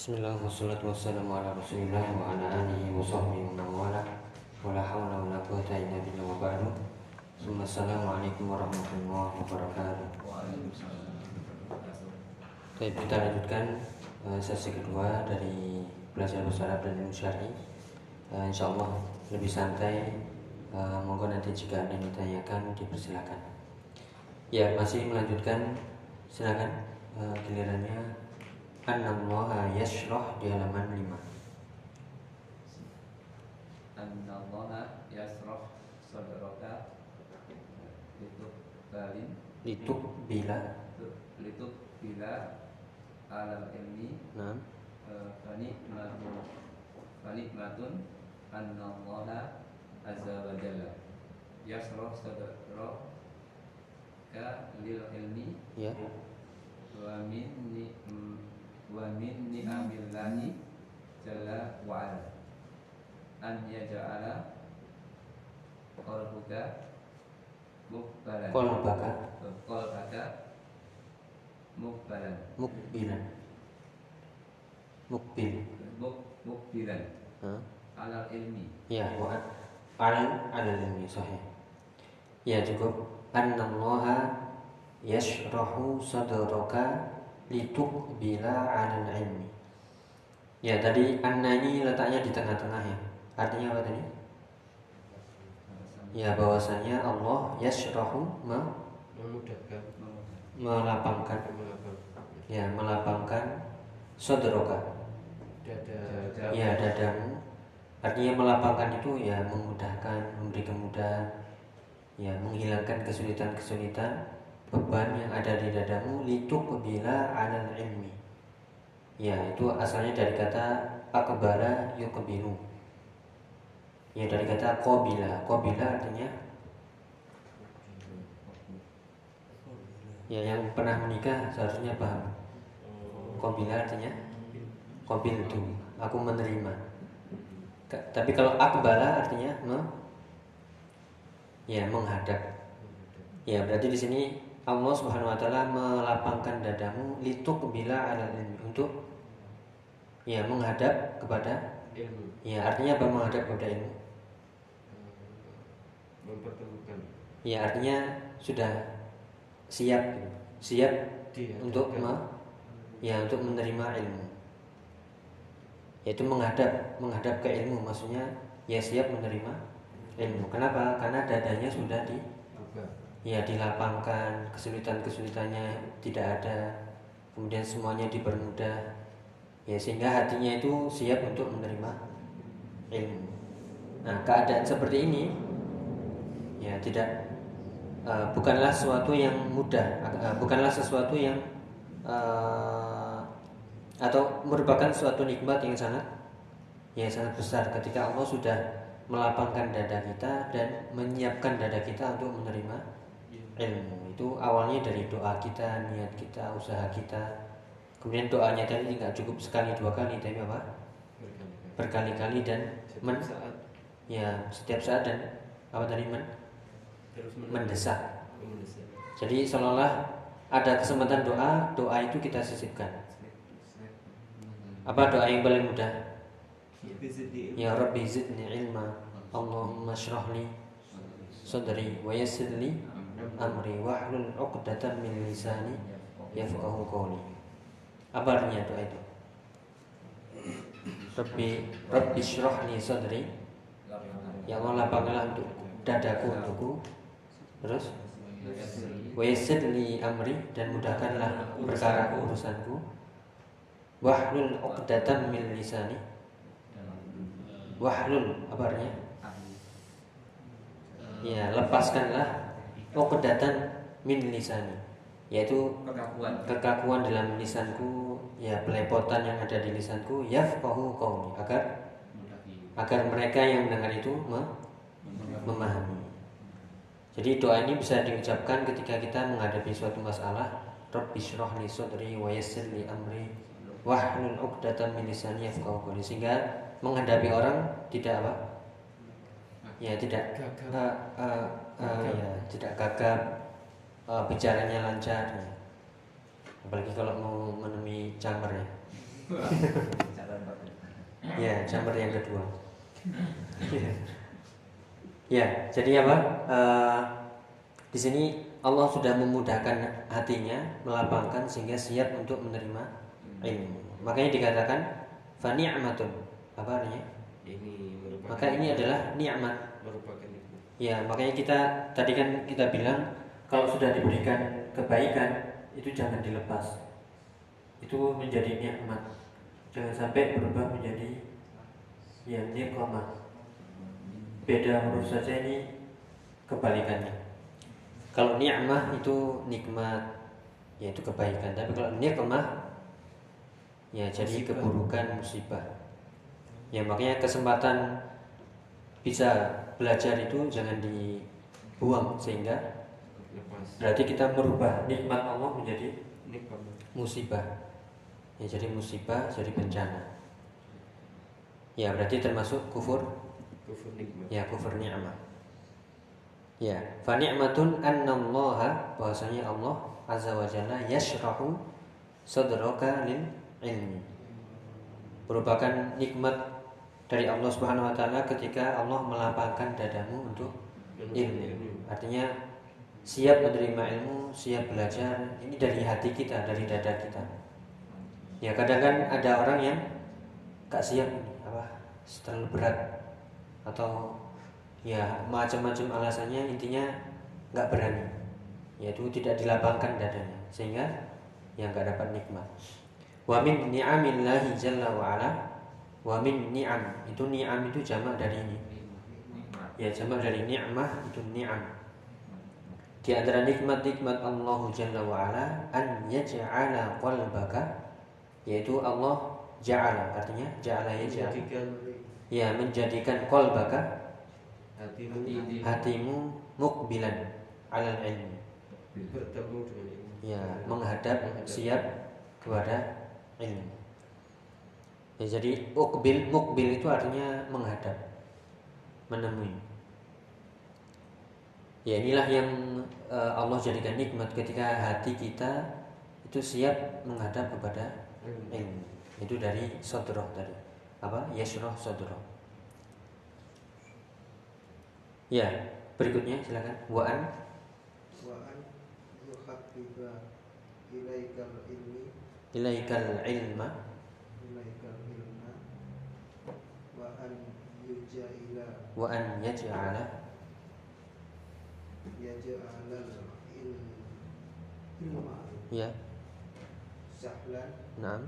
Bismillah wassalatu Assalamualaikum warahmatullahi wabarakatuh Baik, kita lanjutkan uh, sesi kedua dari belajar bahasa Arab dan ilmu syar'i. Uh, Insya Allah lebih santai. Uh, monggo nanti jika ada yang ditanyakan dipersilakan. Ya, masih melanjutkan. Silakan uh. Annallaha yashrah di halaman 5. Annallaha yasrah sadraka lituk balin Lituk bila lituk bila alam ilmi. Nah, fani matun fani matun annallaha azza wa jalla. Yasrah sadraka lil ilmi. Ya. wa min ni wa min ni'amillahi jalla wa ala an yaj'ala qalbuka mukbalan Qalbaka qalbaka mukbalan mukbilan. Mukbil. muk mukbilan Hah? alal ilmi Ya, wa al ada ilmi sahih. Ya cukup. Annallaha yashrahu sadraka litukbila 'alal ilmi. Ya, tadi anna ini letaknya di tengah-tengah ya. Artinya apa tadi? Ya, bahwasanya Allah yashrahu me- memudahkan melapangkan ya, melapangkan dada Ya, dadamu. Artinya melapangkan itu ya memudahkan, memberi kemudahan, ya menghilangkan kesulitan-kesulitan beban yang ada di dadamu lituk bila alal ilmi. Ya, itu asalnya dari kata akbara yukbilu. Ya, dari kata qabila. Qabila artinya ya yang pernah menikah seharusnya paham. Qabila artinya qabil tu. Aku menerima. Tapi kalau akbala artinya me, ya menghadap. Ya berarti di sini Allah Subhanahu Wa Taala melapangkan dadamu lituk bila ala ilmi untuk ya menghadap kepada ilmu ya artinya apa menghadap kepada ilmu. mempertemukan Ya artinya sudah siap siap dia untuk me, ya untuk menerima ilmu. Yaitu menghadap menghadap ke ilmu maksudnya ya siap menerima ilmu. Kenapa? Karena dadanya sudah di ya dilapangkan kesulitan-kesulitannya tidak ada. Kemudian semuanya dipermudah. Ya sehingga hatinya itu siap untuk menerima ilmu. Nah keadaan seperti ini ya tidak eh, bukanlah sesuatu yang mudah eh, bukanlah sesuatu yang eh, atau merupakan suatu nikmat yang sangat ya sangat besar ketika Allah sudah melapangkan dada kita dan menyiapkan dada kita untuk menerima ilmu itu awalnya dari doa kita niat kita usaha kita. Kemudian doanya tadi nggak cukup sekali dua kali tapi apa? Berkali-kali. Dan men setiap saat. ya setiap saat dan apa tadi men terus mendesak. Mendesak. Jadi seolah-olah ada kesempatan doa doa itu kita sisipkan. Apa doa yang paling mudah? Ya Rabbi zidni ilma. Allahumma shrah li sadri wa yassir li amri wahlul 'uqdatam min lisani yafqahu qawli. Apa artinya doa itu? Rabbi shrah li sadri. Ya Allah lapangkanlah untuk dadaku untukku. Terus wa yassir li amri dan mudahkanlah perkara urusanku. Wahlul 'uqdatam min lisani. Wahlul apa artinya? Ya, lepaskanlah uqdatan min lisani. Yaitu kekakuan kekakuan dalam lisanku ya pelepotan yang ada di lisanku yafqahu qauli agar agar mereka yang mendengar itu me- memahami. Jadi doa ini bisa diucapkan ketika kita menghadapi suatu masalah. Rabbi shrah li sadri wa yassir li amri wahlul 'uqdatam min lisani yafqahu qawli sehingga menghadapi orang tidak apa? Ya tidak Gagap. eh, eh, ya, tidak gagap eh, bicaranya lancar ya. apalagi kalau mau menemui camar ya. Ya, jumper yang kedua. ya, jadi apa? Eh, di sini Allah sudah memudahkan hatinya, melapangkan sehingga siap untuk menerima ilmu. Makanya dikatakan fani'matun. Apa artinya? Ini merupakan Maka ini adalah nikmat. merupakan. Ya, makanya kita tadi kan kita bilang kalau sudah diberikan kebaikan itu jangan dilepas. Itu menjadi nikmat. Jangan sampai berubah menjadi ya niqmah. Beda huruf saja ini kebalikannya. Kalau nikmah itu nikmat yaitu kebaikan, tapi kalau niqmah ya jadi keburukan musibah. Ya makanya kesempatan bisa belajar itu jangan dibuang sehingga Lepas. berarti kita merubah nikmat Allah menjadi Nikmat. musibah. Ya jadi musibah jadi bencana. Ya berarti termasuk kufur Kufur nikmat. ya kufur ni'mah. Ya, fa ni'matun annallaha bahwasanya Allah azza wa jalla yashrahu sadraka lil ilmi. Merupakan nikmat dari Allah Subhanahu wa taala ketika Allah melapangkan dadamu untuk ilmu. Artinya siap menerima ilmu, siap belajar. Ini dari hati kita, dari dada kita. Ya kadang kan ada orang yang gak siap apa terlalu berat atau ya macam-macam alasannya intinya nggak berani yaitu tidak dilapangkan dadanya sehingga yang nggak dapat nikmat wa min ni'amillahi jalla wa ala wa min ni'am. Itu ni'am itu jamak dari ini. Ya jamak dari ni'mah itu ni'am. Di antara nikmat-nikmat Allah Jalla wa ala an yaj'ala qalbaka yaitu Allah ja'ala. Artinya ja'ala yaj'al Jadikan ya menjadikan qalbaka hatimu hatimu mukbilan alal ilmi. Ya menghadap siap kepada ilmu ya jadi ukbil mukbil itu artinya menghadap menemui. Ya inilah yang e, Allah jadikan nikmat ketika hati kita itu siap menghadap kepada ilmu. Itu dari sodroh tadi. Apa? Yasroh sodroh ya berikutnya silakan. Waan. Waan ilaikal ilmi. Ilaikal ilma. wa an yaj'ala. Yaj'ala ya. Sahlan. Na'am.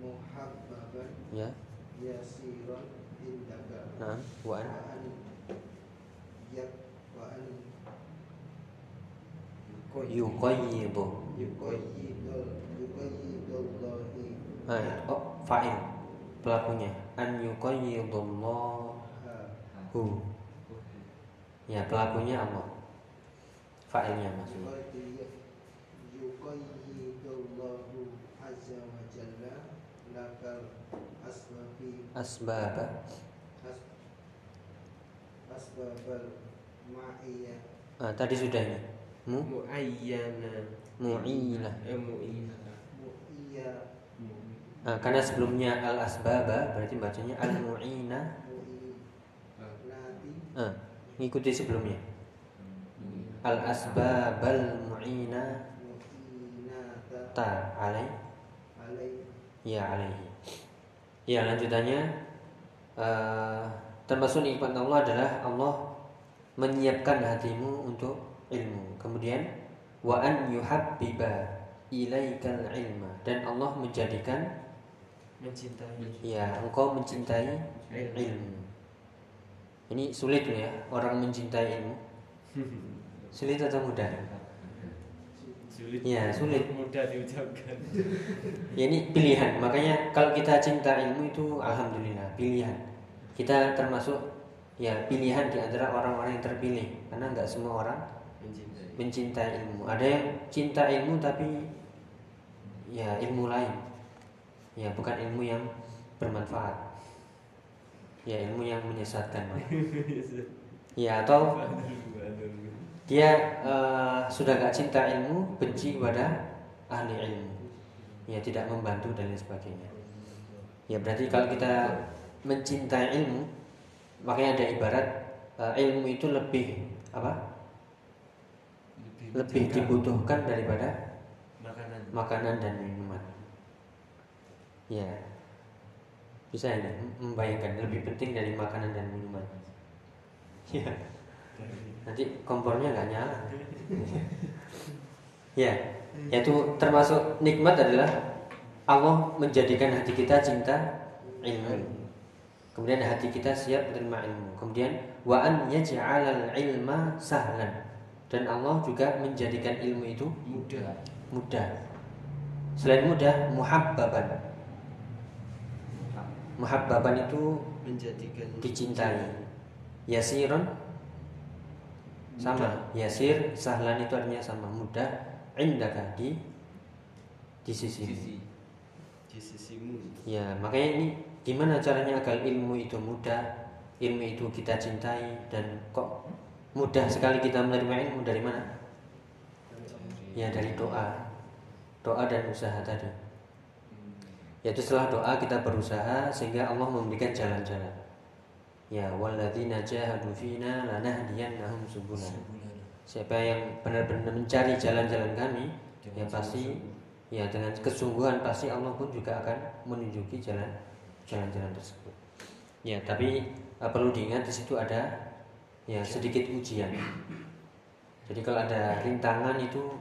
Muhabbaban. Ya. Yasiran indaka. Na'am. Wa an yak wa an yuqayyibu. Ah, ya. Oh, fa'il. Pelakunya an yuqayyidullahu. Ya pelakunya Allah fa'ilnya maksudnya. Asbab. Asbab ma'iyah ah, tadi sudah ini. Mu? Muayyana. Mu'ilah eh, mu'ilah mu'iyah Nah, karena sebelumnya al asbaba berarti bacanya al muina. Nah, eh, ngikuti sebelumnya. Al asbabal muina ta alai. Ya alaihi. Ya lanjutannya eh, uh, termasuk nikmat Allah adalah Allah menyiapkan hatimu untuk ilmu. Kemudian wa an yuhabbiba ilaikal ilma dan Allah menjadikan Mencintai. ya engkau mencintai ilmu ini sulit ya orang mencintai ilmu sulit atau mudah Sulit. Ya, sulit. Mudah diucapkan. Ya ini pilihan. Makanya kalau kita cinta ilmu itu alhamdulillah pilihan. Kita termasuk ya pilihan di antara orang-orang yang terpilih karena nggak semua orang Mencintai. mencintai ilmu. Ada yang cinta ilmu tapi ya ilmu lain. Ya bukan ilmu yang bermanfaat. Ya ilmu yang menyesatkan. Ya atau dia eh, sudah gak cinta ilmu, benci kepada ahli ilmu. Ya tidak membantu dan lain sebagainya. Ya berarti kalau kita mencintai ilmu, makanya ada ibarat eh, ilmu itu lebih apa? Lebih dibutuhkan daripada makanan. makanan dan minuman. Ya, bisa ini membayangkan lebih penting dari makanan dan minuman. Ya, nanti kompornya nggak nyala. ya, yaitu termasuk nikmat adalah Allah menjadikan hati kita cinta ilmu. Kemudian hati kita siap menerima ilmu. Kemudian wa an yaj'alal ilma sahlan. Dan Allah juga menjadikan ilmu itu Mudah. mudah. Selain mudah, muhabbaban. Muhabbaban itu Menjadikan dicintai. Yasiron sama. Yasir, sahlan itu artinya sama mudah. Indaka di di sisi. Di sisimu. Ya, makanya ini gimana caranya agar ilmu itu mudah, ilmu itu kita cintai dan kok mudah sekali kita menerima ilmu dari mana? Ya dari doa, doa dan usaha tadi. Yaitu setelah doa kita berusaha sehingga Allah memberikan jalan-jalan. Ya, walladzina jahadu fina lanahdiyannahum subulana. Siapa yang benar-benar mencari jalan-jalan kami, ya pasti ya dengan kesungguhan pasti Allah pun juga akan menunjuki jalan jalan-jalan tersebut. Ya, tapi eh, perlu diingat di situ ada ya sedikit ujian. Jadi kalau ada rintangan itu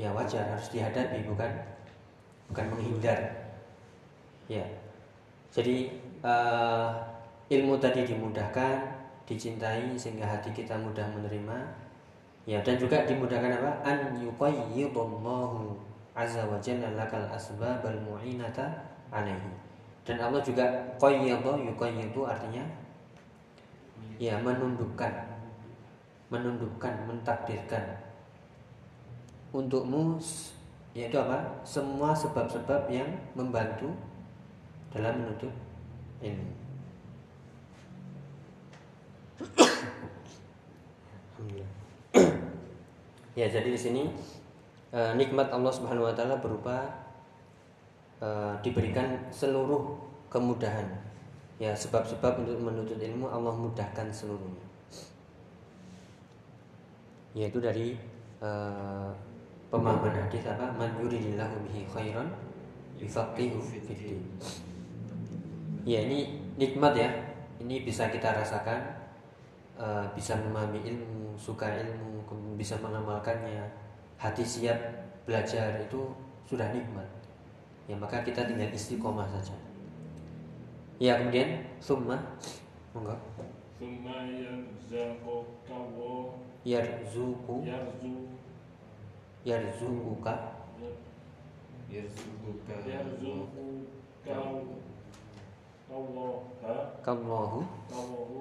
ya wajar harus dihadapi bukan bukan menghindar. Ya. Jadi eh, ilmu tadi dimudahkan, dicintai sehingga hati kita mudah menerima. Ya, dan juga dimudahkan apa? An yuqayyidallahu azza wa jalla lakal asbabal mu'inata alaihi. Dan Allah juga qayyadha yuqayyidu artinya ya menundukkan menundukkan mentakdirkan untukmu yaitu apa semua sebab-sebab yang membantu dalam menuntut ilmu ya jadi di sini eh, nikmat Allah Subhanahu Wa Taala berupa eh, diberikan seluruh kemudahan. Ya sebab-sebab untuk menuntut ilmu Allah mudahkan seluruhnya. Yaitu dari eh, pemahaman hadis apa? Man yuridillahu bihi khairan yufaqihu fiddin ya ini nikmat ya. Ini bisa kita rasakan uh, bisa memahami ilmu suka ilmu bisa mengamalkannya. Hati siap belajar itu sudah nikmat. Ya maka kita tinggal istiqomah saja. Ya kemudian summa. Monggo. Summa yarzuqu yarzuqu yarzuquka yarzuquka yarzuquka Allah Kallahu Kallahu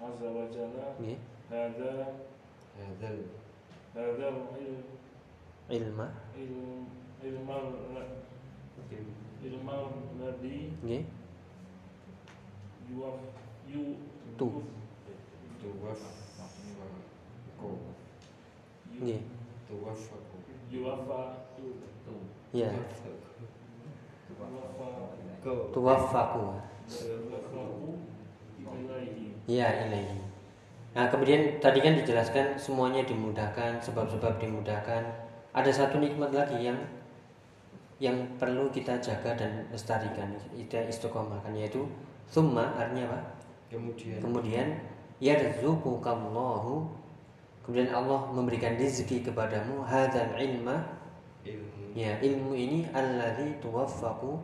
Azza wa Jalla iya. Hadha Hadha Hadha Ilma Ilma Ilma Ladi Nggih iya. Yuwaf Yu Tu. Tuwaf Ko. Iya. Nggih Tuwaf Ko Yuwafa Tu Ya Tuwafaku ya ilaihi nah kemudian tadi kan dijelaskan semuanya dimudahkan sebab-sebab dimudahkan. Ada satu nikmat lagi yang yang perlu kita jaga dan lestarikan kita istiqomahkan yaitu summa artinya apa? Kemudian. Kemudian yarzuqukallahu kemudian Allah memberikan rezeki kepadamu hadzal ilma ilmu. ya ilmu ini alladzi tuwaffaqu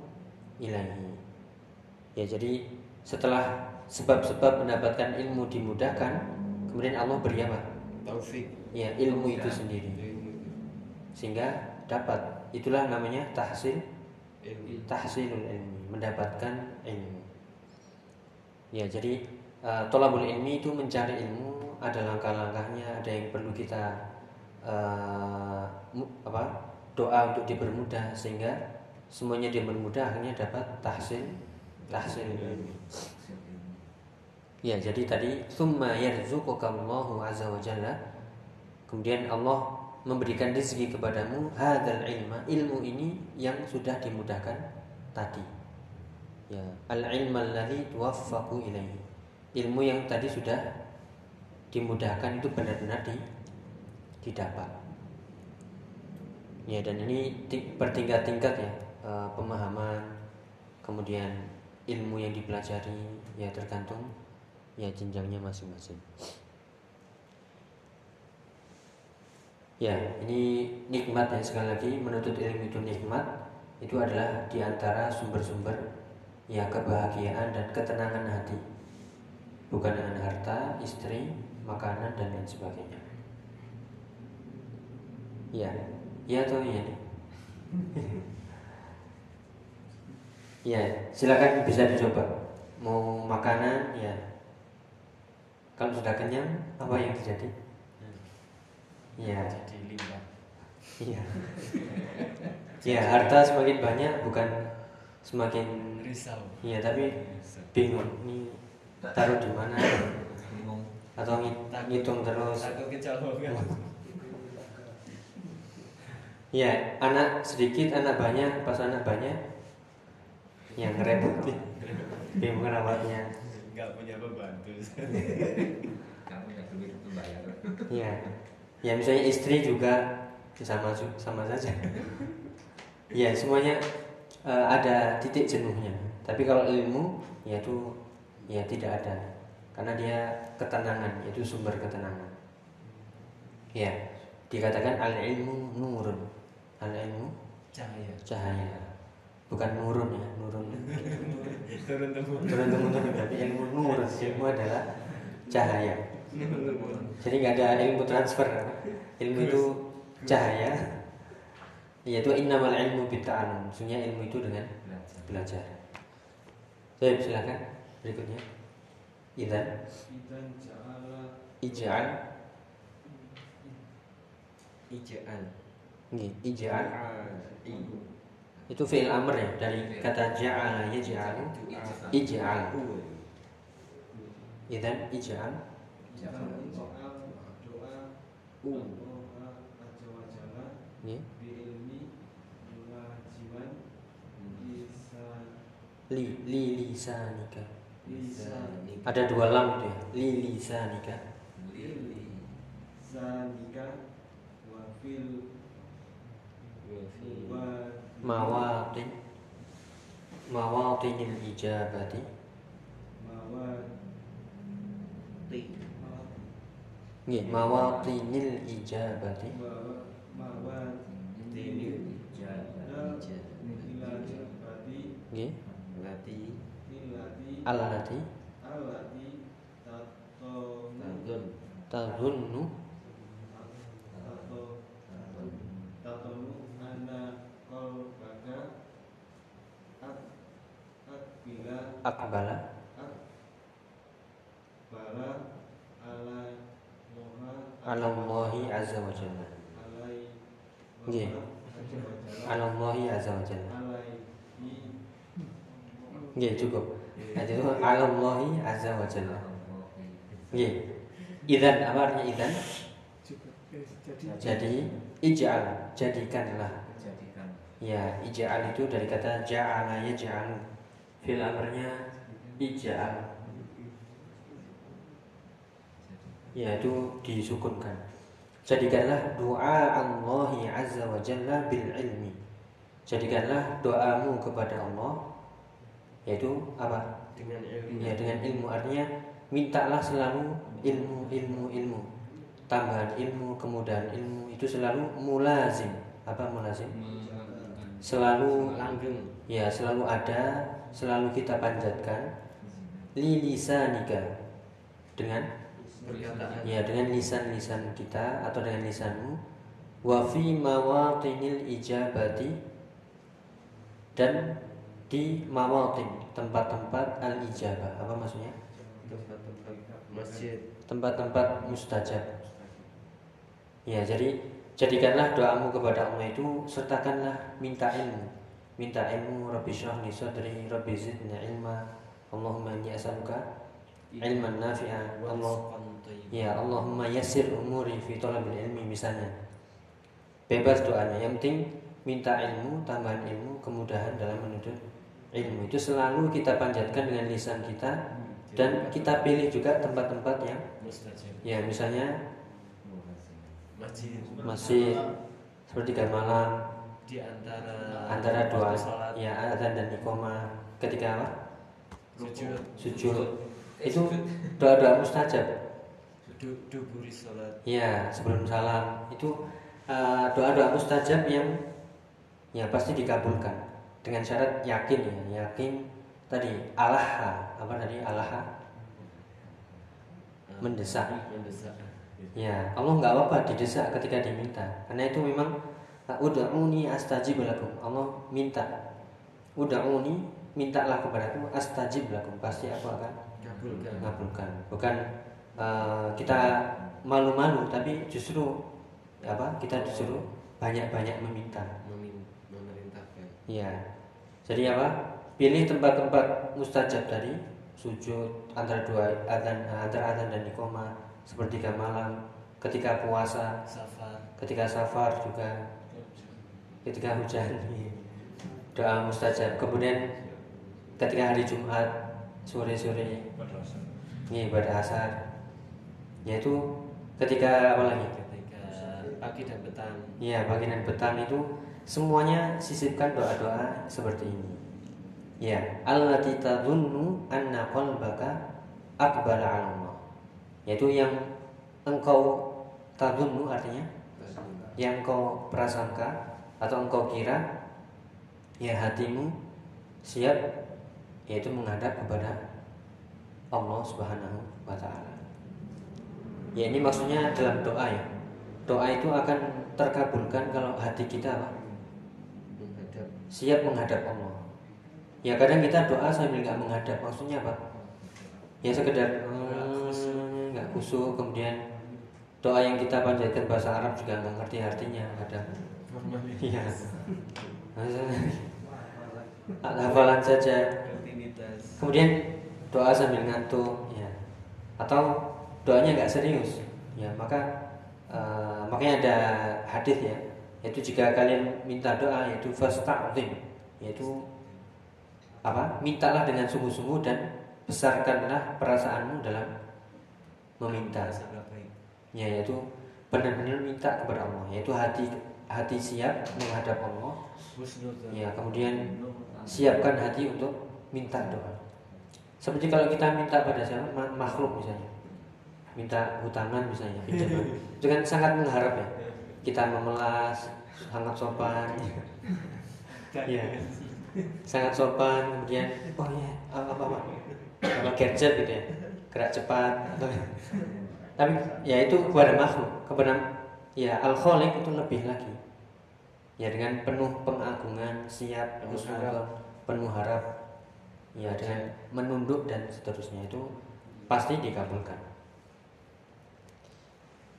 ilaihi. Ya jadi setelah sebab-sebab mendapatkan ilmu dimudahkan kemudian Allah beri apa? Taufik. Ya ilmu itu sendiri. Sehingga dapat. Itulah namanya tahsil. Ilmu. Tahsilul ilmi. Mendapatkan ilmu. Ya jadi uh, tolabul ilmi itu mencari ilmu. Ada langkah-langkahnya ada yang perlu kita uh, apa doa untuk dipermudah sehingga semuanya dipermudah akhirnya dapat tahsil. Tahsil. Ilmi ya jadi tadi summa yarzuqukallahu azza wa jalla. Kemudian Allah memberikan rezeki kepadamu hadzal ilma ilmu ini yang sudah dimudahkan tadi. Ya al ilm alladhi tuwaffaqu ilaihi. Ilmu yang tadi sudah dimudahkan itu benar-benar di, didapat. Ya dan ini ti- bertingkat-tingkat ya eh, pemahaman kemudian ilmu yang dipelajari ya tergantung ya jenjangnya masing-masing ya ini nikmat ya sekali lagi menuntut ilmu itu nikmat itu adalah di antara sumber-sumber ya kebahagiaan dan ketenangan hati bukan dengan harta, istri, makanan dan lain sebagainya. Ya, ya atau iya ya, silakan bisa dicoba. Mau makanan ya. Kalau sudah kenyang, apa yang terjadi? Ya, Jadi limbah. iya. Ya, harta semakin banyak bukan semakin Risau. Iya, tapi bingung ini taruh di mana bingung atau ngi- ngitung terus Takut kecolongan. ya anak sedikit anak banyak pas anak banyak yang ngerepotin bingung rawatnya Enggak punya pembantu. kamu yang duit itu bayar. Ya ya misalnya istri juga sama sama saja. Ya semuanya eh, ada titik jenuhnya. Tapi kalau ilmu ya itu ya tidak ada. Karena dia ketenangan itu sumber ketenangan. Ya dikatakan al ilmu nurun. Al ilmu Cahaya. cahaya bukan nurun ya nurun. Turun temurun. turun temurun tapi ilmu nur ilmu adalah cahaya. Jadi nggak ada ilmu transfer. Ilmu itu cahaya. Yaitu innamal ilmu bitta'alum maksudnya ilmu itu dengan belajar. saya silakan. Berikutnya. Idan Idan ja'ala. Ij'al Ijaan. nggih ij'al I. itu fi'il amr ya dari kata ja'ala yaj'alu ij'al. Ij'al. Wa nggih Bi'ilmi Wajiban Lisan li li lisanika. Lisan ada dua lam itu ya. Li lisanika. Lili Zanika Wafil Wa mawatin mawatinil ijabati Mawad nggih mawatinil ijabati. Mawad Tinil. Dal Ilal Bati nggih Lati. Ilati allati Bila akbala. At Bala Ala ala Allahi azza wa jalla. Nggih. ala Allahi azza wa jalla. Nggih cukup. Nah, itu ala Allahi azza wa jalla. Nggih. Idan apa artinya idan jadi ij'al jadikanlah. Jadikan. Ya, ija'al itu dari kata ja'ala yaj'alu. Fil amrnya ija'al. Ya, itu disukunkan. Jadikanlah doa Allah Azza wa Jalla bil ilmi. Jadikanlah doamu kepada Allah yaitu apa? Dengan ilmu. Ya, dengan ilmu artinya mintalah selalu ilmu, ilmu, ilmu. Tambahan ilmu, kemudahan ilmu itu selalu mulazim. Apa mulazim? Selalu Langgeng. Ya selalu ada, selalu kita panjatkan Lilisanika. Dengan. Ya dengan lisan-lisan kita Atau dengan lisanmu. Wafi mawatinil ijabati. Dan di mawatin Tempat-tempat al-ijabah. Apa maksudnya? Tempat-tempat masjid. Tempat-tempat mustajab. Ya jadi Jadikanlah doamu kepada Allah itu Sertakanlah minta ilmu Minta ilmu Rabbi syrah li sadri Rabbi zidni ilma. Allahumma inni as'aluka ilman nafi'a. Allah Ya Allahumma yassir umuri fi talabil ilmi misalnya. Bebas doanya. Yang penting minta ilmu, tambahan ilmu, kemudahan dalam menuntut ilmu. Itu selalu kita panjatkan dengan lisan kita dan kita pilih juga tempat-tempat yang ya misalnya masjid. Masih sepertiga malam di antara antara dua ya adzan dan iqomah ketika apa? sujud. Sujud. Itu doa-doa mustajab. Du, duburi ya sebelum salam. Itu uh, doa-doa mustajab yang ya pasti dikabulkan. Dengan syarat yakin ya. Yakin tadi Allah apa tadi? Allah eh, Mendesak. mendesak. Ya Allah nggak apa-apa didesak ketika diminta. Karena itu memang ud'uni astajib lakum. Allah minta. Ud'uni mintalah kepadaku astajib lakum. Pasti aku akan kabulkan mengabulkan bukan uh, kita malu-malu tapi justru apa kita disuruh banyak-banyak meminta. Memin- memerintahkan. Ya jadi apa? Pilih tempat-tempat mustajab tadi. Sujud antara dua adzan antara adzan dan iqomah sepertiga malam ketika puasa safar. ketika safar juga ketika hujan. Doa mustajab. Kemudian ketika hari Jumat sore-sore ini ibadah asar. Yaitu ketika apa lagi? Ketika pagi dan petang. Ya pagi dan petang itu semuanya sisipkan doa-doa seperti ini. Ya allati tadhunnu anna qalbaka aqbala 'ala Allah yaitu yang engkau tadhunnu artinya? Yang engkau prasangka atau engkau kira ya hatimu siap yaitu menghadap kepada Allah Subhanahu wa taala. Ya ini maksudnya dalam doa ya. Doa itu akan terkabulkan kalau hati kita apa? menghadap siap menghadap Allah. Ya kadang kita doa sambil nggak menghadap, maksudnya apa? Ya sekedar hmm, nggak khusyuk, kemudian doa yang kita panjatkan bahasa Arab juga nggak ngerti artinya kadang. Iya. Hafalan saja. Kemudian doa sambil ngantuk, ya. Atau doanya nggak serius, ya maka eh, makanya ada hadis ya, yaitu jika kalian minta doa yaitu fasta'zim, yaitu apa? Mintalah dengan sungguh-sungguh dan besarkanlah perasaanmu dalam meminta. Ya, yaitu benar-benar minta kepada Allah, yaitu hati hati siap menghadap Allah. Ya, kemudian siapkan hati untuk minta doa. Seperti kalau kita minta pada siapa? Ma- makhluk misalnya, minta hutangan misalnya, pinjaman, itu kan sangat mengharap ya. Kita memelas, sangat sopan, ya, sangat sopan, kemudian oh ya apa apa apa, apa gadget gitu ya, gerak cepat, tapi ya itu kepada makhluk, kepada ya al itu lebih lagi. Ya dengan penuh pengagungan siap Penuh husnuzon, penuh harap. Ya dengan menunduk dan seterusnya itu pasti dikabulkan.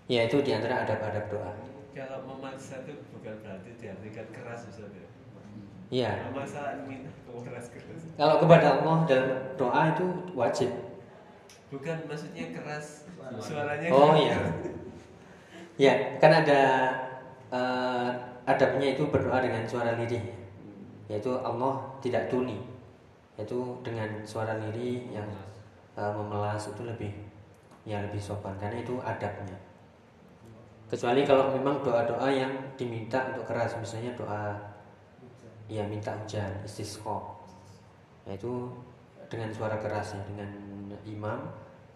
Ya itu di antara adab-adab doa. Kalau memaksa itu bukan berarti diartikan keras Ustaz ya? Ya. Memaksa minta keras keras. Kalau kepada Allah dalam doa itu wajib. Bukan maksudnya keras. Suaranya. Oh iya ya kan ada eh, adabnya itu berdoa dengan suara lirih. Yaitu Allah tidak tuli yaitu dengan suara lirih yang eh, memelas itu lebih ya lebih sopan. Karena itu adabnya. Kecuali kalau memang doa-doa yang diminta untuk keras. Misalnya doa ya minta hujan istisqa. Yaitu dengan suara keras ya dengan imam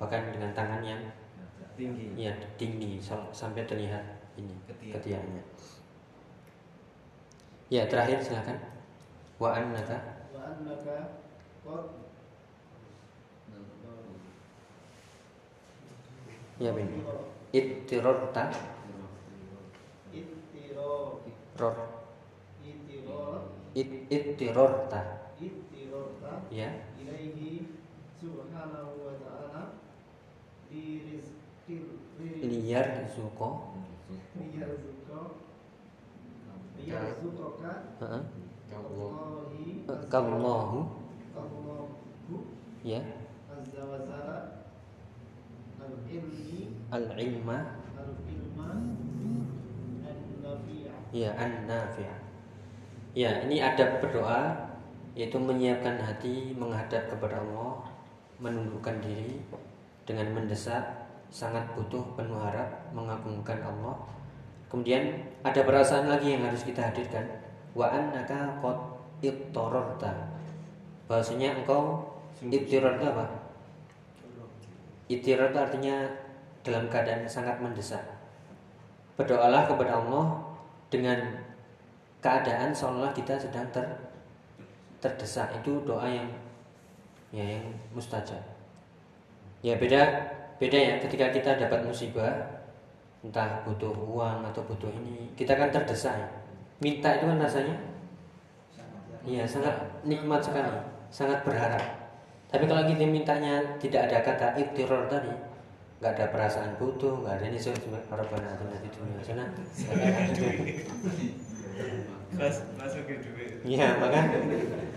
bahkan dengan tangan yang tinggi. Ya tinggi. Sam- sampai terlihat ini Ketiak. ketiaknya. Ya terakhir silakan. Wa annaka? Wa annaka qad ya bin ittirorta ittiro ror ittiro it ittirorta ittirota ya. Ilaihi subhanahu wa ta'ala di rizqir liar zuko. Liyarzuqa liyarzuqaka Heeh. Allahi kallahu. Allahu ya. Azza wa jalla al-ilmi. Al ilma al-ilma. An-nafi'a. Ya an nafi'ah ya ini adab berdoa yaitu menyiapkan hati menghadap kepada Allah, menundukkan diri dengan mendesak, sangat butuh penuh harap, mengagungkan Allah. Kemudian ada perasaan lagi yang harus kita hadirkan. Wa annaka qad ittararta. Bahasanya engkau ittirarta apa? Ittirarta artinya dalam keadaan sangat mendesak. Berdoalah kepada Allah dengan keadaan seolah kita sedang ter terdesak. Itu doa yang ya yang mustajab. Ya beda beda ya ketika kita dapat musibah entah butuh uang atau butuh ini kita kan terdesak ya. minta itu kan rasanya iya sangat nikmat sekali sangat berharap tapi kalau kita mintanya tidak ada kata iktiror tadi nggak ada perasaan butuh nggak ada ini fid dunya hasanah Mas masukin duit. Iya, maka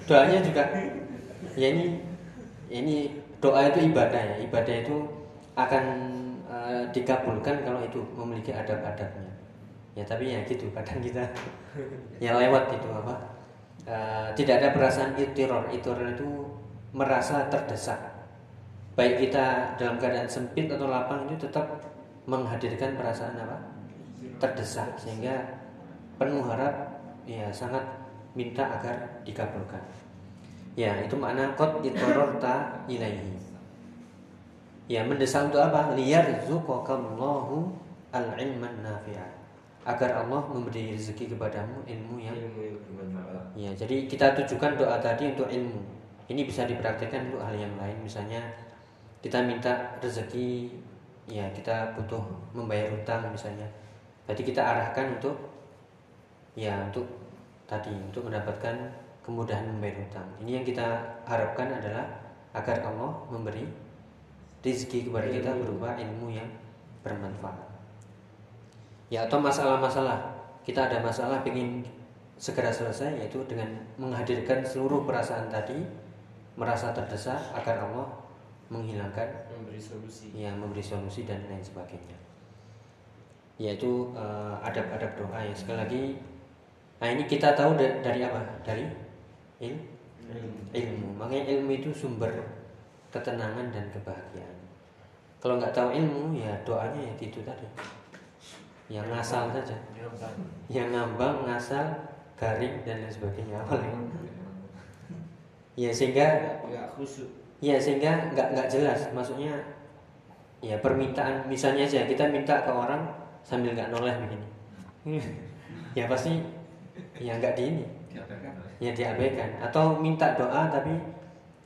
doanya juga ya ini ini doa itu ibadah ya. Ibadah itu akan eh, dikabulkan kalau itu memiliki adab-adabnya. Ya tapi ya gitu kadang kita ya lewat itu apa? eh, tidak ada perasaan itiror. Itiror itu merasa terdesak. Baik kita dalam keadaan sempit atau lapang itu tetap menghadirkan perasaan apa? Terdesak sehingga penuh harap ya sangat minta agar dikabulkan. Ya, itu makna qad itararta ilaihi. Ya, mendesak untuk apa? Liyarzuqakallahu al-ilman nafi'a. Agar Allah memberi rezeki kepadamu ilmu yang Ya, jadi kita tujukan doa tadi untuk ilmu. Ini bisa dipraktikkan untuk hal yang lain. Misalnya kita minta rezeki, ya kita butuh membayar hutang misalnya. Jadi kita arahkan untuk ya untuk tadi untuk mendapatkan kemudahan membayar hutang. Ini yang kita harapkan adalah agar Allah memberi rezeki kepada kita berupa ilmu yang bermanfaat. Ya atau masalah-masalah. Kita ada masalah ingin segera selesai yaitu dengan menghadirkan seluruh perasaan tadi merasa terdesak agar Allah menghilangkan memberi solusi. ya memberi solusi dan lain sebagainya. Yaitu eh, adab-adab doa. Ya sekali lagi nah ini kita tahu da- dari apa? Dari il- ilmu. Makanya ilmu itu sumber ketenangan dan kebahagiaan. Kalau nggak tahu ilmu ya doanya ya itu tadi. Yang ngasal saja. Yang ngambang ngasal garing dan lain sebagainya. Lagi? Ya sehingga nggak khusyuk. Ya sehingga nggak nggak jelas. Maksudnya ya permintaan misalnya aja kita minta ke orang sambil nggak noleh begini. Ya pasti ya nggak di ini. Ya diabaikan. Atau minta doa tapi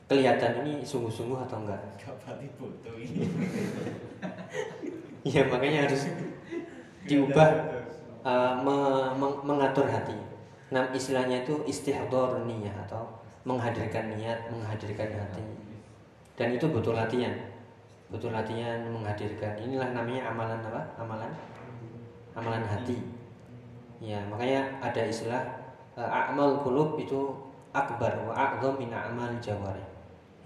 kelihatan ini sungguh-sungguh atau enggak? Kapan foto ini? ya makanya harus diubah uh, me- meng- mengatur hati. Nah istilahnya itu istihdor niyah atau menghadirkan niat menghadirkan hati. Dan itu butuh latihan. Butuh latihan menghadirkan. Inilah namanya amalan apa? Amalan? Amalan hati. Ya makanya ada istilah uh, amal kulub itu akbar wa a'zam min amal jawari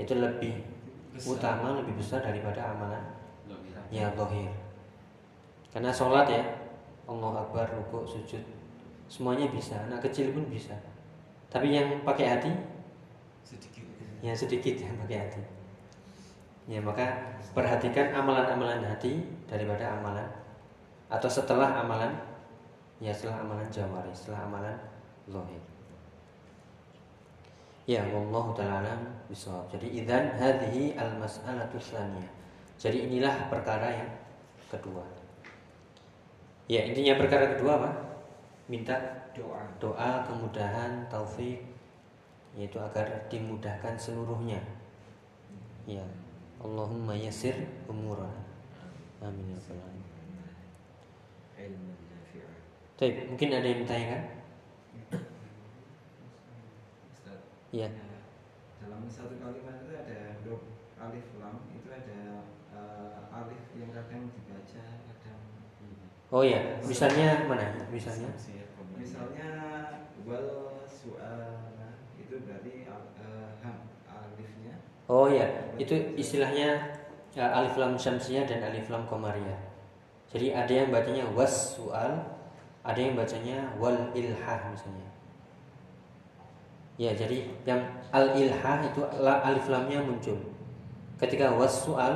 itu lebih utama lebih besar daripada amalan. Ya zahir. Karena sholat ya Allah akbar rukuk sujud semuanya bisa. Anak kecil pun bisa. Tapi yang pakai hati? Sedikit. ya sedikit yang pakai hati. Ya maka perhatikan amalan-amalan hati daripada amalan. Atau setelah amalan ya setelah amalan jawari setelah amalan zahir ya wallahu taala alam bisawab. Jadi idzan hadhihi al mas'alatu tsaniyah. Jadi inilah perkara yang kedua. Ya intinya perkara kedua apa? Minta doa. doa kemudahan taufik yaitu agar dimudahkan seluruhnya. Ya Allahumma yasir umurana amin ya rabbal alamin. Baik, mungkin ada yang bertanyakan? Ustaz Ya. dalam satu kalimat itu ada huruf alif lam itu ada eh, alif yang kadang dibaca kadang. Oh ya, misalnya mana? Misalnya? misalnya wal su'ala itu berarti ham alifnya Oh ya, itu istilahnya ya, alif lam syamsiyah dan alif lam qamariyah. Jadi ada yang bacanya was sual, ada yang bacanya wal ilhah misalnya. Ya, jadi yang al-ilha itu la- alif lamnya muncul. Ketika was soal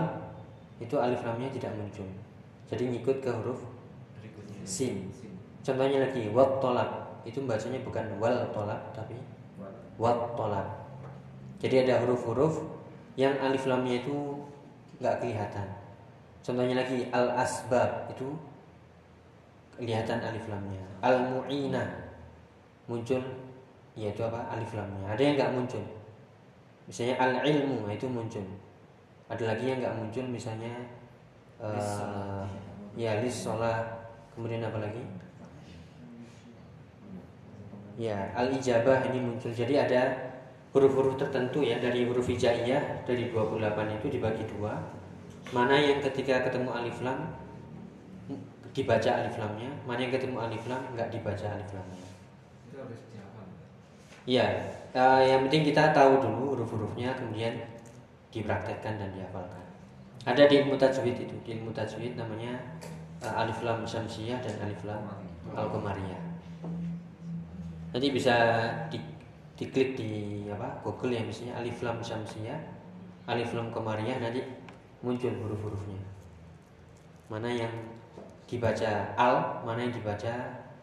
itu alif lamnya tidak muncul. Jadi ngikut ke huruf berikutnya sin. Sin. Contohnya lagi wat tolak itu bacanya bukan wal tolak tapi wat tolak. Jadi ada huruf-huruf yang alif lamnya itu nggak kelihatan. Contohnya lagi al asbab itu kelihatan alif lamnya. Al mu'ina muncul yaitu apa alif lamnya. Ada yang nggak muncul. Misalnya al ilmu itu muncul. Ada lagi yang nggak muncul misalnya Lis-sholat. ya lis sholat. Kemudian apa lagi? Ya, al-ijabah ini muncul. Jadi ada huruf-huruf tertentu ya dari huruf hijaiyah dari 28 itu dibagi dua. Mana yang ketika ketemu alif lam dibaca alif lamnya, mana yang ketemu alif lam nggak dibaca alif lamnya. Iya, eh, yang penting kita tahu dulu huruf-hurufnya kemudian dipraktekkan dan dihafalkan. Ada di ilmu tajwid itu, di ilmu tajwid namanya eh, alif lam syamsiyah dan alif lam al qamariyah. Nanti bisa di, diklik di apa Google ya misalnya alif lam syamsiyah, alif lam qamariyah nanti muncul huruf-hurufnya. Mana yang dibaca al, mana yang dibaca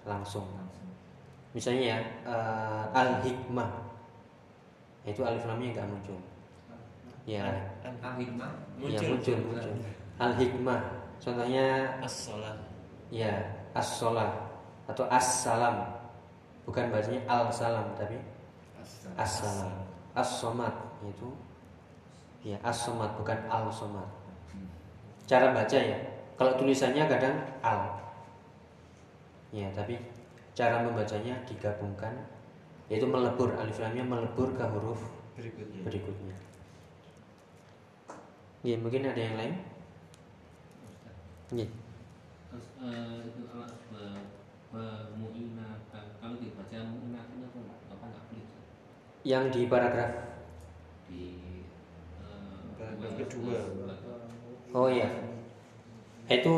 langsung. Misalnya ya eh, al hikmah itu alif lamnya nggak muncul. Ya, Al-hikmah. ya muncul muncul muncul. Al hikmah contohnya as-sholat ya as atau as-salam. Bukan bacanya al-salam tapi as-salam. As-somad itu ya as-somad bukan al-somad. Cara baca ya kalau tulisannya kadang al. Ya tapi cara membacanya digabungkan yaitu melebur alif lamnya melebur ke huruf berikutnya. berikutnya. Ya mungkin ada yang lain? Ya Terus eh, itu kalau dibaca apa yang di paragraf di eh, Paragraf dua- kedua. dua- Oh iya. Itu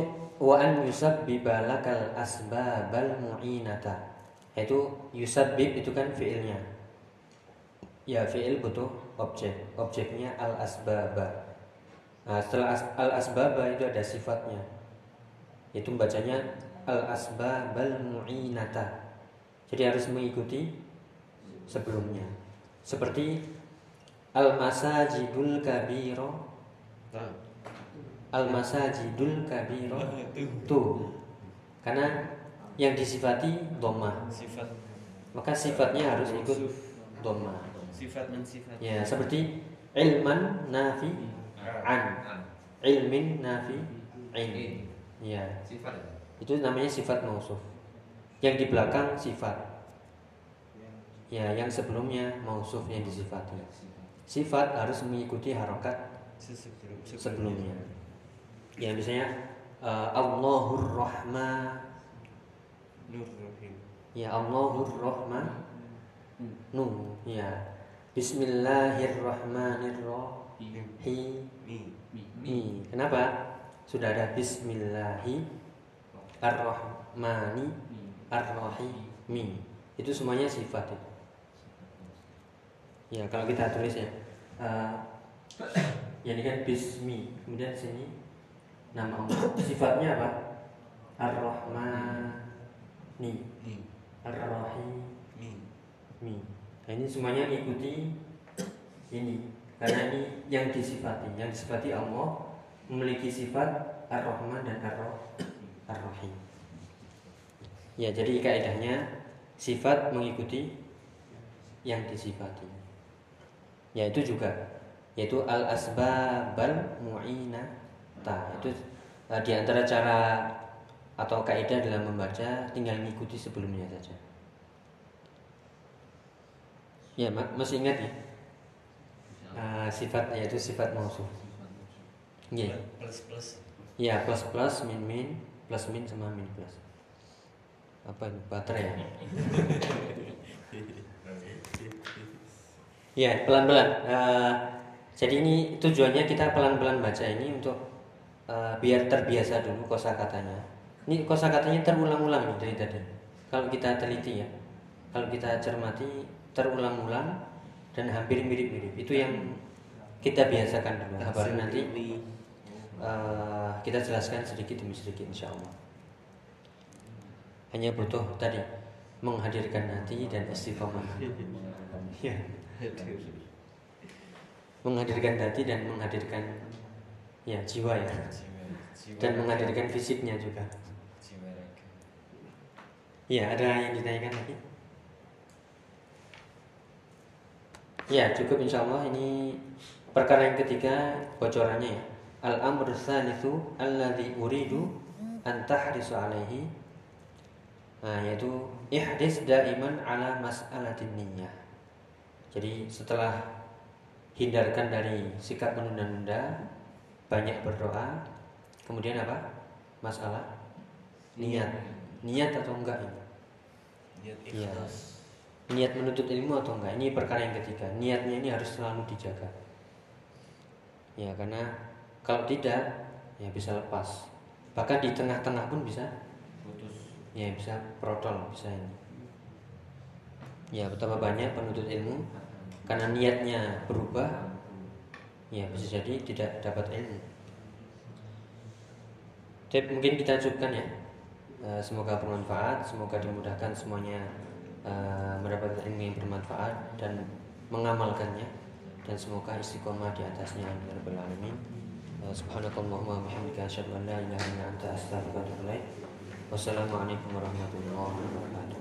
an yusabbibal asbabal mu'inata. Itu yusabbib itu kan fiilnya. Ya, fiil butuh objek. Objeknya al asbaba. Nah, setelah as- al asbaba itu ada sifatnya. Itu bacanya al asbabal mu'inata. Jadi harus mengikuti sebelumnya. Seperti al masajidul kabiro nah al masajidul kabiro itu. Tuh. Karena yang disifati doma sifat. Maka sifatnya harus ikut doma sifat mensifat ya seperti ilman nafi an. Ilmin nafi in. Ya. Sifat. itu namanya sifat mausuf. Yang di belakang sifat. Ya yang sebelumnya mausuf yang disifati. Sifat. Harus mengikuti harokat Sebelum, sebelumnya. Ya misalnya uh, Allahur Rahman, Nur Rahim ya Allahur Rahman, nu, ya Bismillahirrahmanirrahim. Mi Mi. Kenapa? Sudah ada Bismillahi Ar-Rahmani Ar-Rahimi. Itu semuanya sifat itu. Ya kalau kita tulis ya, uh, ya ini kan Bismi, kemudian sini nama Allah. Sifatnya apa? Ar-Rahmani Mi Ar-Rahimi. Mi Nah, ini semuanya ikuti ini karena ini yang disifati, yang disifati Allah memiliki sifat Ar-Rahman dan Ar- Ar-Rahim. Ya, jadi kaidahnya sifat mengikuti yang disifati. Ya, itu juga yaitu al-asbabal mu'inata. Itu eh, di antara cara atau kaidah dalam membaca tinggal mengikuti sebelumnya saja. Ya, ma- masih ingat ya? Ah, sifat yaitu sifat mausuf. Iya. plus plus Ya, plus plus min min plus min sama min plus. Apa ini? Baterai ya? Ya, pelan-pelan. Eh, jadi ini tujuannya kita pelan-pelan baca ini untuk biar terbiasa dulu kosakatanya. Ini kosakatanya terulang-ulang nih dari tadi. Kalau kita teliti ya, kalau kita cermati terulang-ulang dan hampir mirip-mirip. Itu yang kita biasakan dulu. Baru nanti eh, kita jelaskan sedikit demi sedikit insya Allah. Hanya butuh tadi menghadirkan hati dan istiqomah. Ya. Menghadirkan hati dan menghadirkan ya jiwa ya dan menghadirkan fisiknya juga. jiwa raga Ya, ada yang ditanyakan lagi? Ya, cukup insya Allah ini perkara yang ketiga bocorannya ya. Al-amr tsalitsu alladzi uridu an tahrisu alaihi. Nah, yaitu ihdis daiman ala mas'alatin niyyah. Jadi setelah hindarkan dari sikap menunda-nunda, banyak berdoa, kemudian apa? Masalah niat. Niat atau enggak ini? niat ikhlas. Niat menuntut ilmu atau enggak? Ini perkara yang ketiga. Niatnya ini harus selalu dijaga. Ya karena kalau tidak ya bisa lepas. Bahkan di tengah-tengah pun bisa putus. Ya bisa protol bisa ini. Ya betapa banyak penuntut ilmu. Karena niatnya berubah ya bisa jadi tidak dapat ilmu Tapi mungkin kita cukupkan ya. Eh, semoga bermanfaat semoga dimudahkan semuanya eh, mendapatkan ilmu yang bermanfaat dan mengamalkannya. Dan semoga istiqomah di atasnya ya rabbal alamin. Eh, subhanakallahumma bihamdika asyhadu an la ilaha illa anta astaghfiruka wassalamualaikum warahmatullahi wabarakatuh.